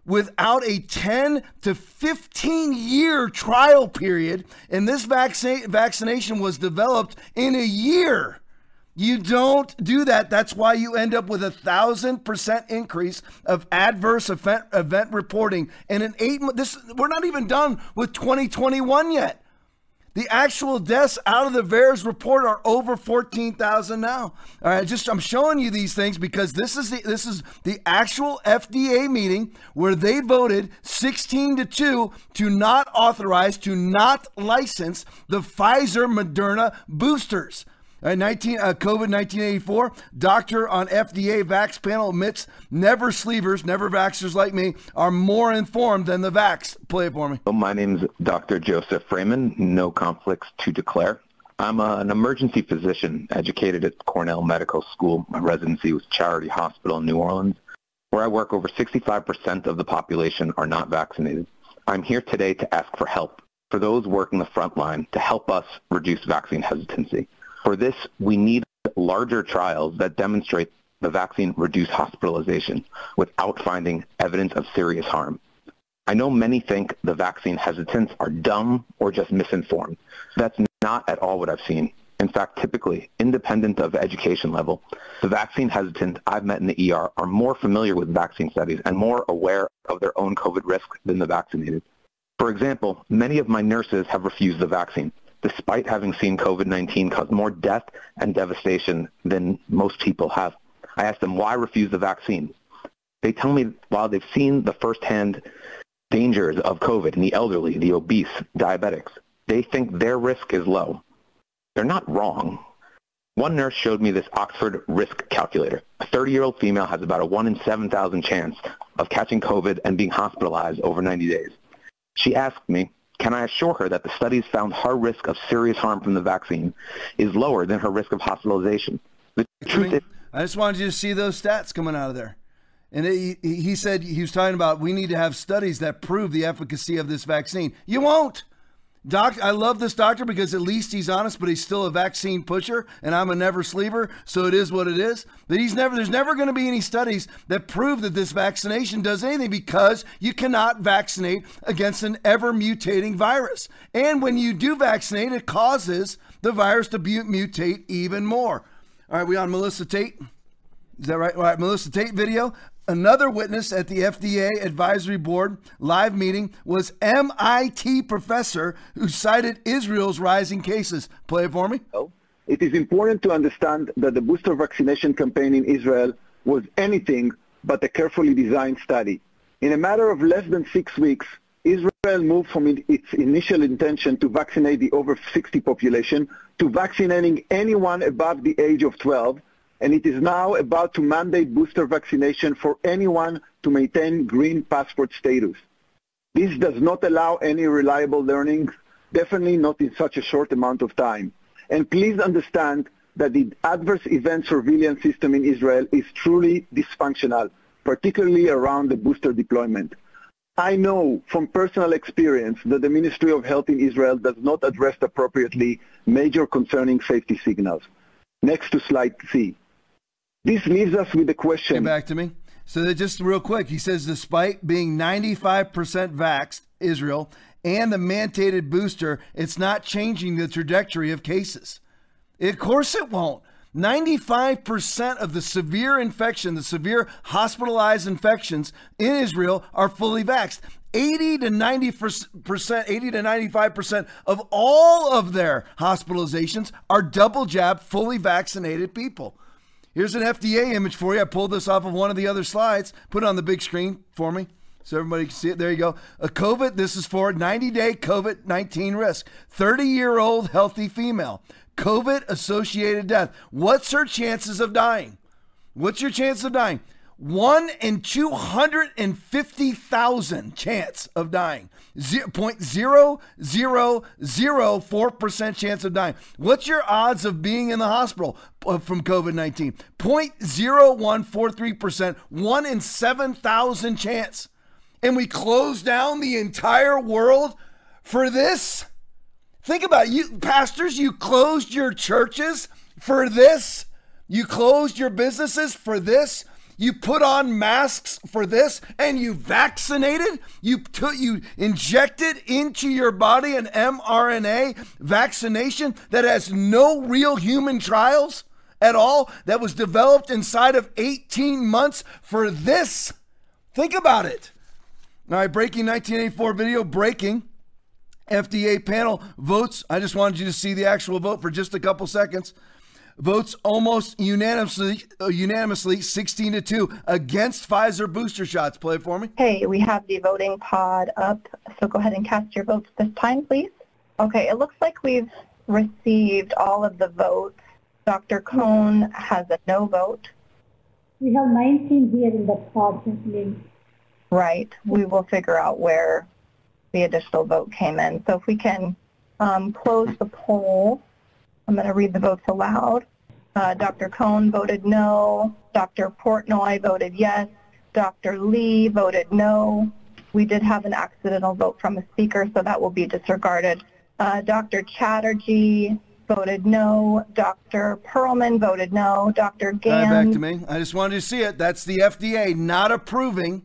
without a 10 to 15 year trial period, and this vaccine vaccination was developed in a year. You don't do that. That's why you end up with a thousand percent increase of adverse event, event reporting in an eight. This we're not even done with 2021 yet. The actual deaths out of the VAERS report are over 14,000 now. All right, just I'm showing you these things because this is the this is the actual FDA meeting where they voted 16 to 2 to not authorize to not license the Pfizer Moderna boosters. Uh, 19, uh, COVID 1984, doctor on FDA Vax panel admits never sleevers, never vaxxers like me, are more informed than the vax. Play it for me. Well, my name is Dr. Joseph Fraiman, no conflicts to declare. I'm a, an emergency physician educated at Cornell Medical School. My residency was Charity Hospital in New Orleans, where I work. Over 65% of the population are not vaccinated. I'm here today to ask for help for those working the front line to help us reduce vaccine hesitancy. For this, we need larger trials that demonstrate the vaccine reduced hospitalization without finding evidence of serious harm. I know many think the vaccine hesitants are dumb or just misinformed. That's not at all what I've seen. In fact, typically, independent of education level, the vaccine hesitant I've met in the ER are more familiar with vaccine studies and more aware of their own COVID risk than the vaccinated. For example, many of my nurses have refused the vaccine, despite having seen COVID-19 cause more death and devastation than most people have. I asked them why refuse the vaccine. They tell me while they've seen the firsthand dangers of COVID in the elderly, the obese, diabetics, they think their risk is low. They're not wrong. One nurse showed me this Oxford risk calculator. A 30-year-old female has about a 1 in 7,000 chance of catching COVID and being hospitalized over 90 days. She asked me, can I assure her that the studies found her risk of serious harm from the vaccine is lower than her risk of hospitalization? The truth is, I just wanted you to see those stats coming out of there. And it, he said he was talking about we need to have studies that prove the efficacy of this vaccine. You won't. Doc, I love this doctor because at least he's honest, but he's still a vaccine pusher, and I'm a never sleeper, so it is what it is. But he's never there's never going to be any studies that prove that this vaccination does anything because you cannot vaccinate against an ever mutating virus. And when you do vaccinate, it causes the virus to mutate even more. All right, we on Melissa Tate. Is that right? All right, Melissa Tate video. Another witness at the FDA advisory board live meeting was MIT professor who cited Israel's rising cases. Play it for me. It is important to understand that the booster vaccination campaign in Israel was anything but a carefully designed study. In a matter of less than six weeks, Israel moved from its initial intention to vaccinate the over 60 population to vaccinating anyone above the age of 12 and it is now about to mandate booster vaccination for anyone to maintain green passport status. This does not allow any reliable learning, definitely not in such a short amount of time. And please understand that the adverse event surveillance system in Israel is truly dysfunctional, particularly around the booster deployment. I know from personal experience that the Ministry of Health in Israel does not address appropriately major concerning safety signals. Next to slide C. This leaves us with the question. Get back to me. So just real quick, he says despite being 95% vaxxed, Israel, and the mandated booster, it's not changing the trajectory of cases. Of course it won't. 95% of the severe infection, the severe hospitalized infections in Israel are fully vaxxed. 80 to 90%, 80 to 95% of all of their hospitalizations are double jab, fully vaccinated people. Here's an FDA image for you. I pulled this off of one of the other slides. Put it on the big screen for me so everybody can see it. There you go. A COVID, this is for 90 day COVID 19 risk. 30 year old healthy female. COVID associated death. What's her chances of dying? What's your chance of dying? One in 250,000 chance of dying. 0.0004% chance of dying. What's your odds of being in the hospital uh, from COVID 19? 0.0143%, 1 in 7,000 chance. And we close down the entire world for this? Think about it. You pastors, you closed your churches for this? You closed your businesses for this? You put on masks for this and you vaccinated? You took you injected into your body an mRNA vaccination that has no real human trials at all that was developed inside of 18 months for this. Think about it. All right, breaking 1984 video breaking. FDA panel votes. I just wanted you to see the actual vote for just a couple seconds votes almost unanimously, uh, unanimously 16 to 2 against Pfizer booster shots. Play it for me. Hey, we have the voting pod up, so go ahead and cast your votes this time, please. Okay, it looks like we've received all of the votes. Dr. Cohn has a no vote. We have 19 here in the pod, Right, we will figure out where the additional vote came in. So if we can um, close the poll. I'm going to read the votes aloud. Uh, Dr. Cohn voted no. Dr. Portnoy voted yes. Dr. Lee voted no. We did have an accidental vote from a speaker, so that will be disregarded. Uh, Dr. Chatterjee voted no. Dr. Perlman voted no. Dr. Gans. Right, back to me. I just wanted to see it. That's the FDA not approving,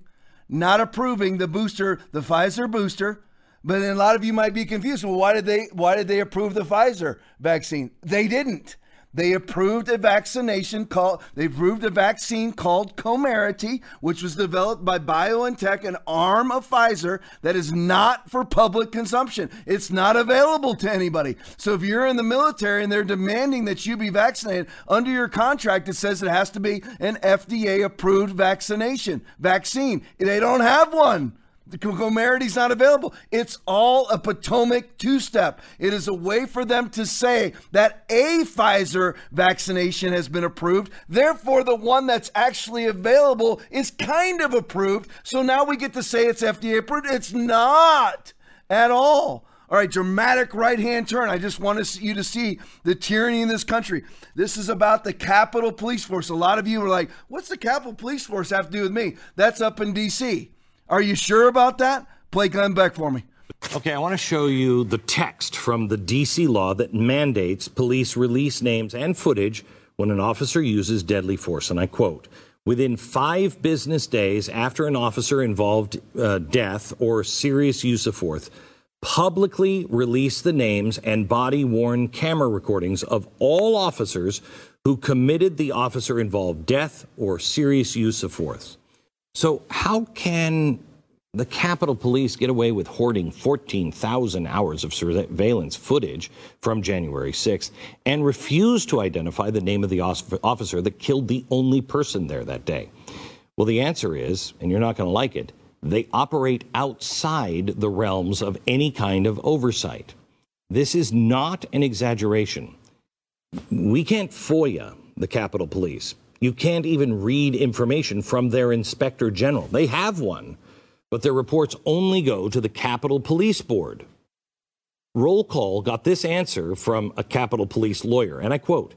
not approving the booster, the Pfizer booster. But a lot of you might be confused. Well, why did they why did they approve the Pfizer vaccine? They didn't. They approved a vaccination called they approved a vaccine called Comirnaty, which was developed by BioNTech, an arm of Pfizer that is not for public consumption. It's not available to anybody. So if you're in the military and they're demanding that you be vaccinated under your contract, it says it has to be an FDA approved vaccination vaccine. They don't have one. The Comirnaty's not available. It's all a Potomac two step. It is a way for them to say that a Pfizer vaccination has been approved. Therefore, the one that's actually available is kind of approved. So now we get to say it's FDA approved. It's not at all. All right, dramatic right hand turn. I just want you to see the tyranny in this country. This is about the Capitol Police Force. A lot of you are like, what's the Capitol Police Force have to do with me? That's up in D.C. Are you sure about that? Play Glenn Beck for me. Okay, I want to show you the text from the D.C. law that mandates police release names and footage when an officer uses deadly force. And I quote, within five business days after an officer involved uh, death or serious use of force, publicly release the names and body worn camera recordings of all officers who committed the officer involved death or serious use of force. So, how can the Capitol Police get away with hoarding 14,000 hours of surveillance footage from January 6th and refuse to identify the name of the officer that killed the only person there that day? Well, the answer is, and you're not going to like it, they operate outside the realms of any kind of oversight. This is not an exaggeration. We can't FOIA the Capitol Police. You can't even read information from their inspector general. They have one, but their reports only go to the Capitol Police Board. Roll call got this answer from a Capitol Police lawyer, and I quote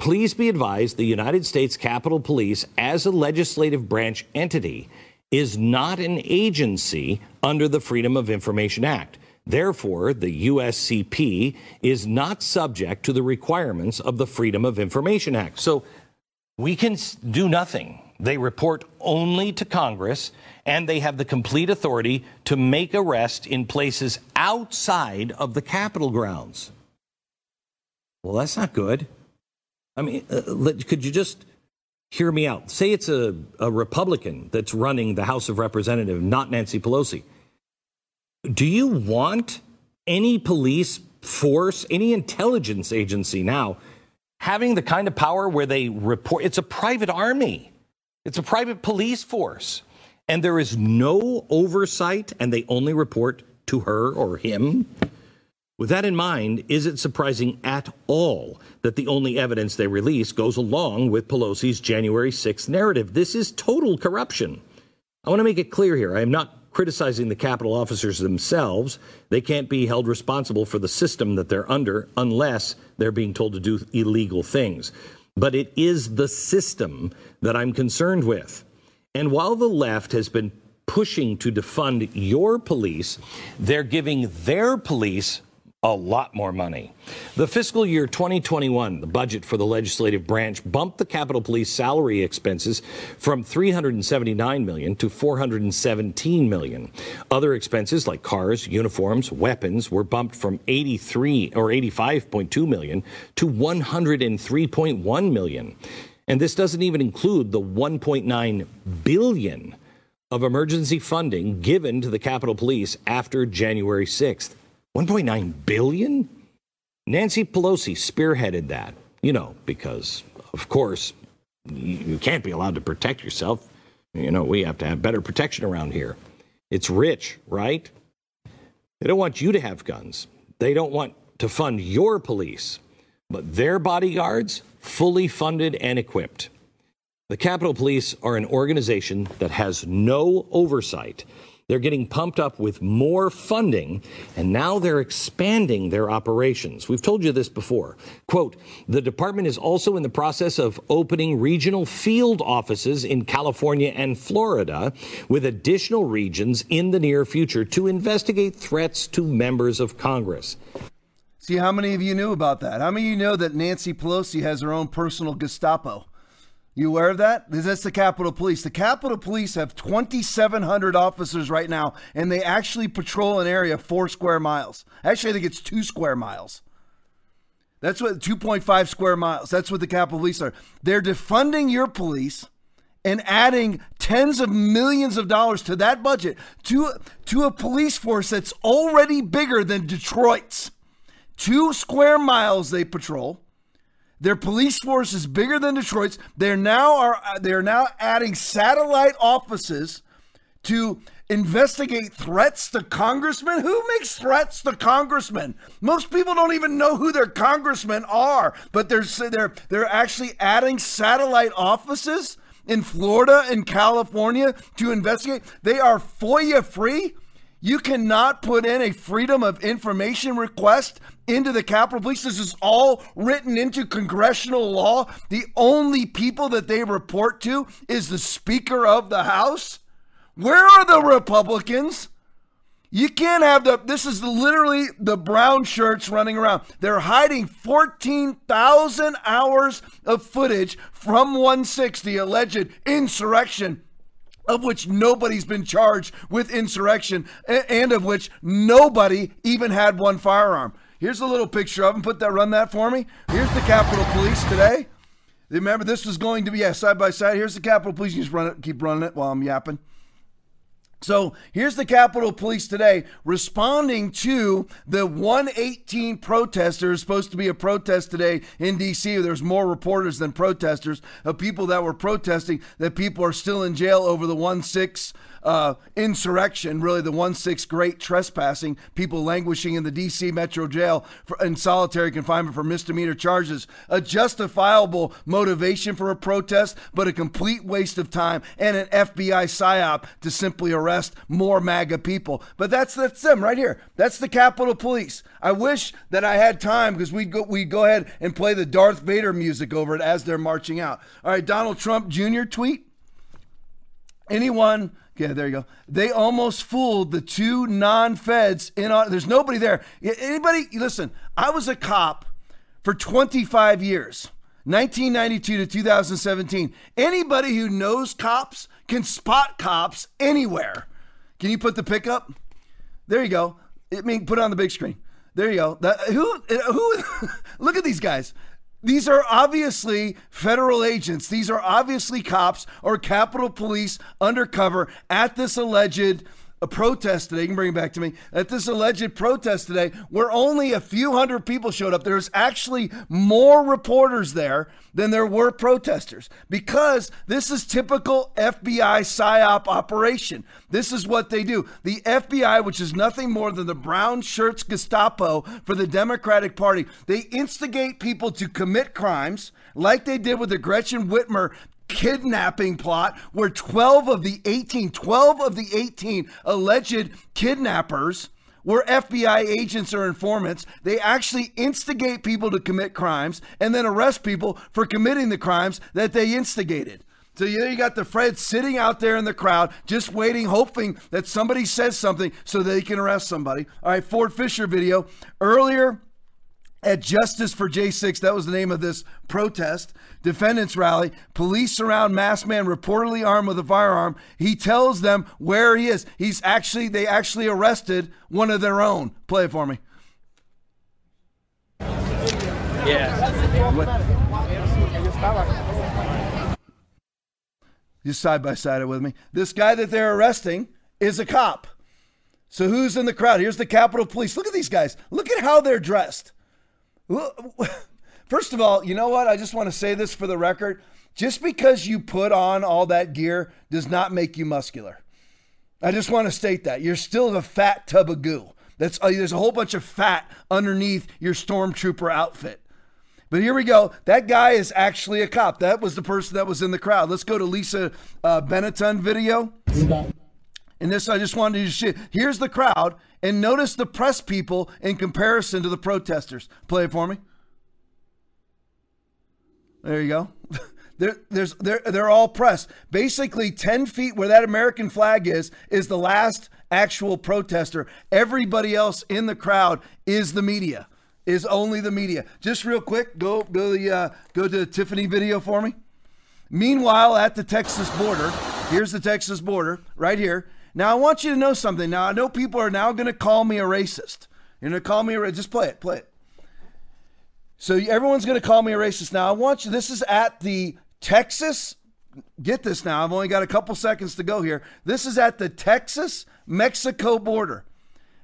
Please be advised the United States Capitol Police, as a legislative branch entity, is not an agency under the Freedom of Information Act. Therefore, the USCP is not subject to the requirements of the Freedom of Information Act. So we can do nothing. They report only to Congress, and they have the complete authority to make arrests in places outside of the Capitol grounds. Well, that's not good. I mean, uh, could you just hear me out? Say it's a, a Republican that's running the House of Representatives, not Nancy Pelosi. Do you want any police force, any intelligence agency now having the kind of power where they report it's a private army, it's a private police force, and there is no oversight, and they only report to her or him. With that in mind, is it surprising at all that the only evidence they release goes along with Pelosi's January 6th narrative? This is total corruption. I want to make it clear here. I am not criticizing the Capitol officers themselves. They can't be held responsible for the system that they're under unless they're being told to do illegal things. But it is the system that I'm concerned with. And while the left has been pushing to defund your police, they're giving their police a lot more money. The fiscal year 2021, the budget for the legislative branch bumped the Capitol Police salary expenses from 379 million to 417 million. Other expenses like cars, uniforms, weapons were bumped from 83 or 85.2 million to 103.1 million. And this doesn't even include the 1.9 billion of emergency funding given to the Capitol Police after January 6th. 1.9 billion? Nancy Pelosi spearheaded that, you know, because of course you can't be allowed to protect yourself. You know, we have to have better protection around here. It's rich, right? They don't want you to have guns. They don't want to fund your police, but their bodyguards fully funded and equipped. The Capitol Police are an organization that has no oversight they're getting pumped up with more funding, and now they're expanding their operations. We've told you this before. Quote The department is also in the process of opening regional field offices in California and Florida, with additional regions in the near future to investigate threats to members of Congress. See, how many of you knew about that? How many of you know that Nancy Pelosi has her own personal Gestapo? You aware of that? That's the Capitol Police. The Capitol Police have 2,700 officers right now, and they actually patrol an area four square miles. Actually, I think it's two square miles. That's what 2.5 square miles. That's what the Capitol Police are. They're defunding your police and adding tens of millions of dollars to that budget to to a police force that's already bigger than Detroit's. Two square miles they patrol. Their police force is bigger than Detroit's. They're now are uh, they're now adding satellite offices to investigate threats to congressmen. Who makes threats to congressmen? Most people don't even know who their congressmen are, but they're they're they're actually adding satellite offices in Florida and California to investigate. They are FOIA free. You cannot put in a freedom of information request into the Capitol Police. This is all written into congressional law. The only people that they report to is the Speaker of the House. Where are the Republicans? You can't have the, this is literally the brown shirts running around. They're hiding 14,000 hours of footage from 160, alleged insurrection of which nobody's been charged with insurrection and of which nobody even had one firearm. Here's a little picture of them. Put that, run that for me. Here's the Capitol Police today. Remember, this was going to be yeah, side by side. Here's the Capitol Police. You just run it, keep running it while I'm yapping. So here's the Capitol Police today responding to the 118 protesters. Supposed to be a protest today in D.C. There's more reporters than protesters of people that were protesting that people are still in jail over the 1 6 uh, insurrection, really the 1 6 great trespassing, people languishing in the D.C. Metro Jail for, in solitary confinement for misdemeanor charges. A justifiable motivation for a protest, but a complete waste of time and an FBI psyop to simply arrest more MAGA people. But that's that's them right here. That's the Capitol Police. I wish that I had time because we'd go we'd go ahead and play the Darth Vader music over it as they're marching out. All right, Donald Trump Jr. tweet. Anyone yeah, there you go. They almost fooled the two non-feds in. Our. There's nobody there. Anybody? Listen, I was a cop for 25 years, 1992 to 2017. Anybody who knows cops can spot cops anywhere. Can you put the pickup? There you go. I mean, put it on the big screen. There you go. That, who? Who? look at these guys. These are obviously federal agents. These are obviously cops or Capitol Police undercover at this alleged a protest today. You can bring it back to me. At this alleged protest today, where only a few hundred people showed up, there's actually more reporters there than there were protesters because this is typical FBI psyop operation. This is what they do. The FBI, which is nothing more than the brown shirts Gestapo for the Democratic Party, they instigate people to commit crimes like they did with the Gretchen Whitmer kidnapping plot where 12 of the 18, 12 of the 18 alleged kidnappers were FBI agents or informants. They actually instigate people to commit crimes and then arrest people for committing the crimes that they instigated. So you, you got the Fred sitting out there in the crowd, just waiting, hoping that somebody says something so they can arrest somebody. All right, Ford Fisher video. Earlier at Justice for J6, that was the name of this protest, defendants rally. Police surround masked man reportedly armed with a firearm. He tells them where he is. He's actually, they actually arrested one of their own. Play it for me. Yeah. Just side by side it with me. This guy that they're arresting is a cop. So who's in the crowd? Here's the Capitol Police. Look at these guys. Look at how they're dressed. First of all, you know what? I just want to say this for the record. Just because you put on all that gear does not make you muscular. I just want to state that. You're still a fat tub of goo. That's uh, there's a whole bunch of fat underneath your stormtrooper outfit. But here we go. That guy is actually a cop. That was the person that was in the crowd. Let's go to Lisa uh, Benetton video. And this, I just wanted to shit. Here's the crowd, and notice the press people in comparison to the protesters. Play it for me. There you go. They're, there's, they're, they're all press. Basically, 10 feet where that American flag is, is the last actual protester. Everybody else in the crowd is the media, is only the media. Just real quick, go go the uh, go to the Tiffany video for me. Meanwhile, at the Texas border, here's the Texas border right here. Now, I want you to know something. Now, I know people are now going to call me a racist. You're going to call me a racist. Just play it, play it. So everyone's going to call me a racist. Now, I want you, this is at the Texas, get this now, I've only got a couple seconds to go here. This is at the Texas Mexico border.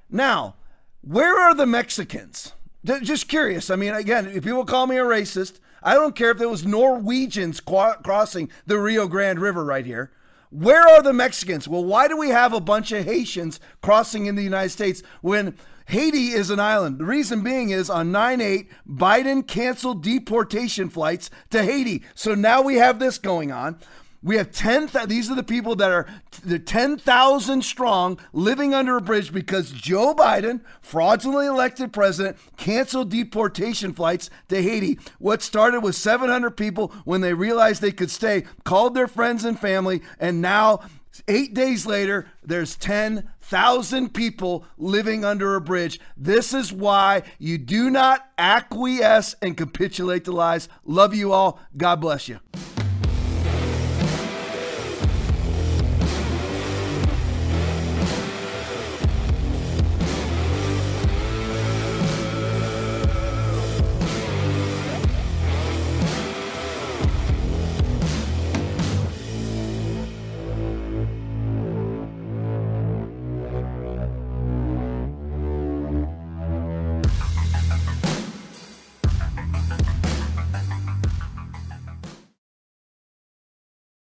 Now, where are the Mexicans? Just curious. I mean, again, if people call me a racist, I don't care if it was Norwegians crossing the Rio Grande River right here. Where are the Mexicans? Well, why do we have a bunch of Haitians crossing in the United States when Haiti is an island? The reason being is on 9 8, Biden canceled deportation flights to Haiti. So now we have this going on. We have 10, these are the people that are the 10,000 strong living under a bridge because Joe Biden, fraudulently elected president, canceled deportation flights to Haiti. What started with 700 people when they realized they could stay, called their friends and family, and now, eight days later, there's 10,000 people living under a bridge. This is why you do not acquiesce and capitulate to lies. Love you all. God bless you.